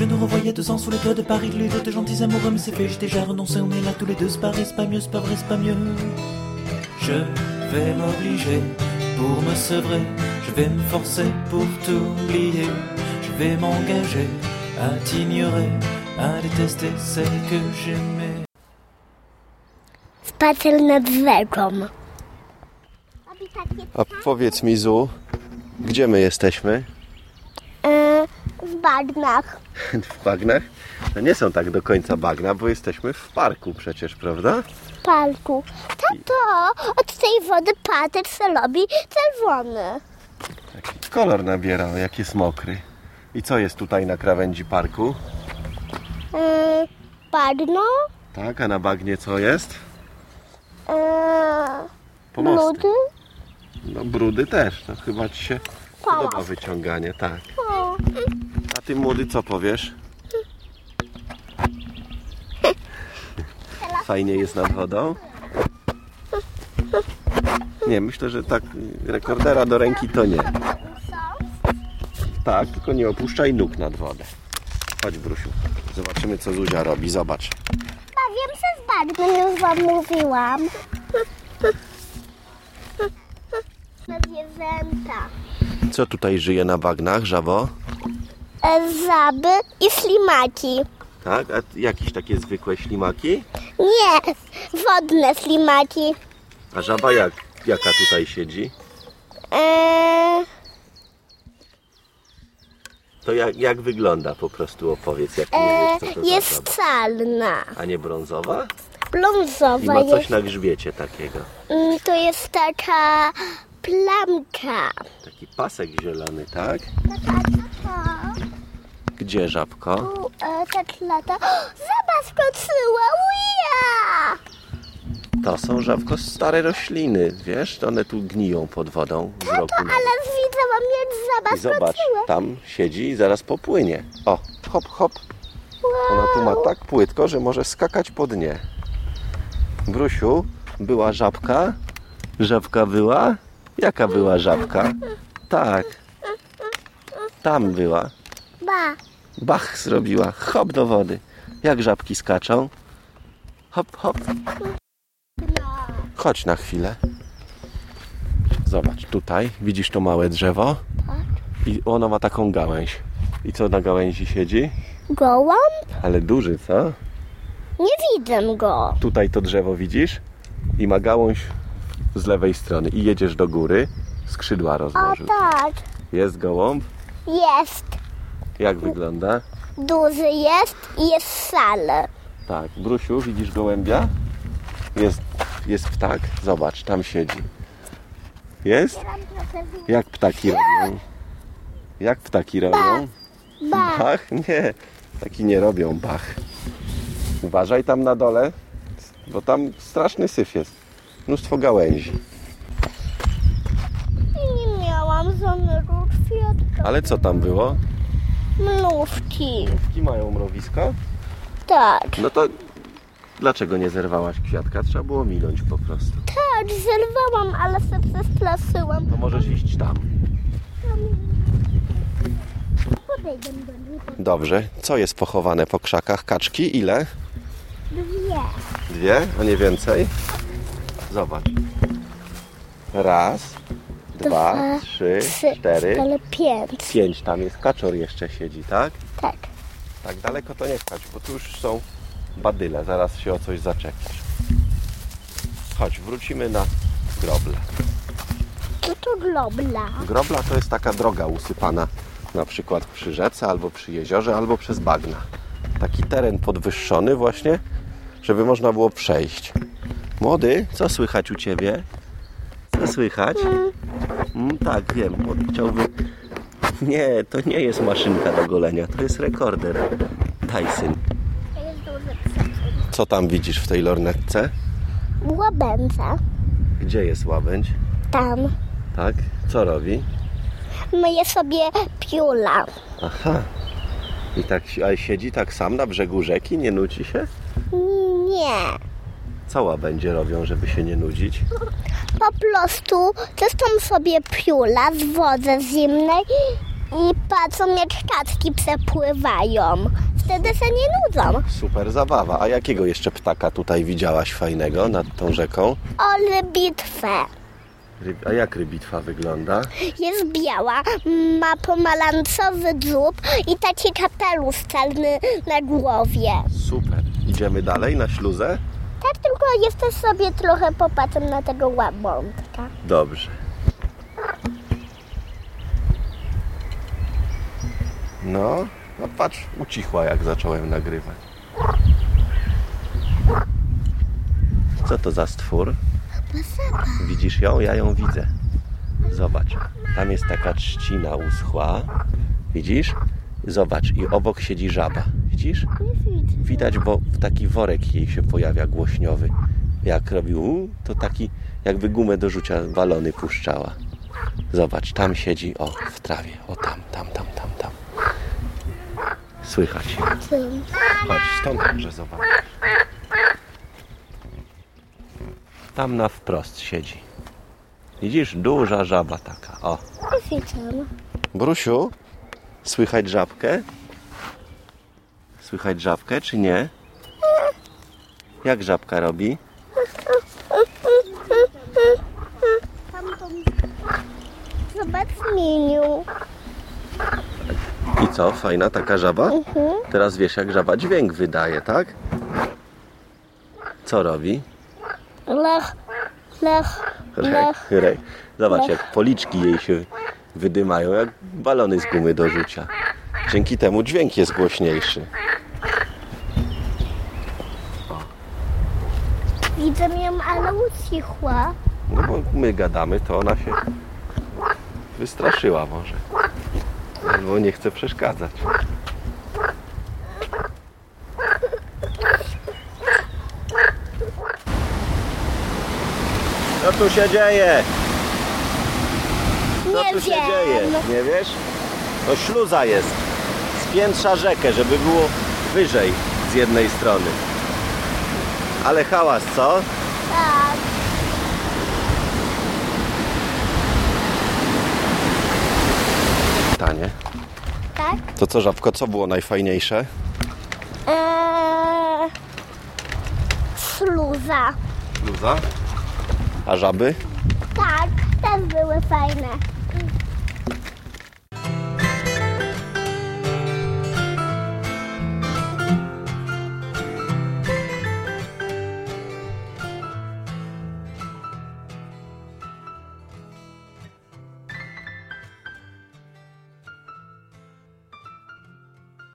Je nous revoyais deux ans sous les toits de Paris, les deux de gentils amoureux, mais c'est fait, j'ai déjà renoncé, on est là tous les deux, c'est pas vrai, c'est pas mieux, c'est pas vrai, c'est pas mieux. Je vais m'obliger pour me sevrer, je vais me forcer pour t'oublier, je vais m'engager à t'ignorer, à détester celle que j'aimais. Spacer nad rzeką. A powiedz mi, Zu, gdzie my jesteśmy? E, w bagnach. W bagnach? No nie są tak do końca bagna, bo jesteśmy w parku przecież, prawda? W parku. Tato, od tej wody patyk se robi czerwony. Taki kolor nabierał, jak jest mokry. I co jest tutaj na krawędzi parku? E, bagno. Tak, a na bagnie co jest? Pomosty. bludy. No brudy też, to chyba Ci się. Podoba wyciąganie, tak. A Ty młody co powiesz? Fajnie jest nad wodą? Nie, myślę, że tak rekordera do ręki to nie. Tak, tylko nie opuszczaj nóg nad wodę. Chodź Brusiu, zobaczymy co Zuzia robi, zobacz. Bawię się z bagnem, już wam mówiłam. Zwierzęta. Co tutaj żyje na bagnach, żawo? E, żaby i ślimaki. Tak, a jakieś takie zwykłe ślimaki? Nie, wodne ślimaki. A żaba jak, jaka tutaj siedzi? E, To jak, jak wygląda po prostu opowiedz, jak nie e, wiesz co to za jest czarna. A nie brązowa? I Blązowa ma coś jest. na grzbiecie takiego. Mm, To jest taka plamka. Taki pasek zielony, tak? Gdzie żabko? Tu, e, tak lata. Zobacz, skoczyła. Uja! To są żabko stare rośliny, wiesz? One tu gniją pod wodą z roku na rok. Ale widziałam, jak zobacz, I zobacz, skoczyła. tam siedzi i zaraz popłynie. O, hop, hop. Ona tu ma tak płytko, że może skakać po dnie. Brusiu, była żabka? Żabka była? Jaka była żabka? Tak. Tam była. Ba. Bach zrobiła. Hop do wody. Jak żabki skaczą? Hop, hop. Chodź na chwilę. Zobacz, tutaj widzisz to małe drzewo? I ono ma taką gałęź. I co na gałęzi siedzi? Gołąb? Ale duży, co? Nie widzę go. Tutaj to drzewo widzisz? I ma gałąź z lewej strony. I jedziesz do góry, skrzydła rozłożył. tak, Jest gołąb? jest. Jak wygląda? Duży jest i jest salę. Tak, Brusiu, widzisz gołębia? Jest, jest ptak. Zobacz, tam siedzi. Jest? Jak ptaki robią? Jak ptaki robią? Ba. Bach? Nie, taki nie robią bach. Uważaj tam na dole, bo tam straszny syf jest. Mnóstwo gałęzi. I nie miałam żadnego kwiatka. Ale co tam było? Mnówki. Ki mają mrowisko? Tak. No to dlaczego nie zerwałaś kwiatka? Trzeba było minąć po prostu. Tak, zerwałam, ale się przestraszyłam. To możesz iść tam. Dobrze. Co jest pochowane po krzakach? Kaczki? Ile? Dwie. Dwie, a nie więcej? Zobacz. Raz, dwa, trzy, cztery, ale pięć. pięć. Tam jest kaczor jeszcze siedzi, tak? Tak. Tak daleko to nie chodź, bo tu już są badyle. Zaraz się o coś zaczepisz. Chodź, wrócimy na groble. Co to globla? Grobla to jest taka droga usypana na przykład przy rzece, albo przy jeziorze, albo przez bagna. Taki teren podwyższony właśnie, żeby można było przejść. Młody, co słychać u Ciebie? Co słychać? Mm, tak, wiem, chciałby... Nie, to nie jest maszynka do golenia, to jest rekorder. Dyson. Co tam widzisz w tej lornetce? Łabędza. Gdzie jest łabędź? Tam. Tak? Co robi? Myję sobie piula. Aha. I tak a siedzi tak sam na brzegu rzeki, nie nudzi się? Nie. Co łabędzie robią, żeby się nie nudzić? Po prostu czyszczą sobie piula z wody zimnej i patrzą jak statki przepływają. Wtedy się nie nudzą. Super zabawa. A jakiego jeszcze ptaka tutaj widziałaś fajnego nad tą rzeką? Ale bitwę. Ryb- A jak rybitwa wygląda? Jest biała, ma pomarańczowy dzób i taki kapelusz czarny na głowie. Super. Idziemy dalej na śluzę? Tylko jeszcze sobie trochę popatrzę na tego łabątka. Dobrze. No, no patrz, ucichła jak zacząłem nagrywać. Co to za stwór? Widzisz ją? Ja ją widzę. Zobacz, tam jest taka trzcina uschła. Widzisz? Zobacz, i obok siedzi żaba. Widzisz? Widać, bo w taki worek jej się pojawia głośniowy. Jak robił, to taki jakby gumę do rzucia balony puszczała. Zobacz, tam siedzi, o, w trawie. O, tam, tam, tam, tam, tam. Słychać ją. Patrz, stąd może zobacz. Tam na wprost siedzi. Widzisz, duża żaba taka. O. Brusiu, słychać żabkę? Słychać żabkę, czy nie? Jak żabka robi? Zobacz miniu. I co, fajna taka żaba? Teraz wiesz, jak żaba dźwięk wydaje, tak? Co robi? Lech, lech, lech. rej. Zobacz, jak policzki jej się wydymają, jak balony z gumy do rzucia. Dzięki temu dźwięk jest głośniejszy. Widzę ją, ale ucichła. No bo my gadamy, to ona się wystraszyła może. Albo nie chce przeszkadzać. Co tu się dzieje? Co Nie tu się wiem. dzieje? Nie wiesz? To śluza jest. Spiętrza rzekę, żeby było wyżej z jednej strony. Ale hałas, co? Tak. Tanie. Tak? To co, Żabko, co było najfajniejsze? Eee, śluza. A żaby? Tak, też były fajne.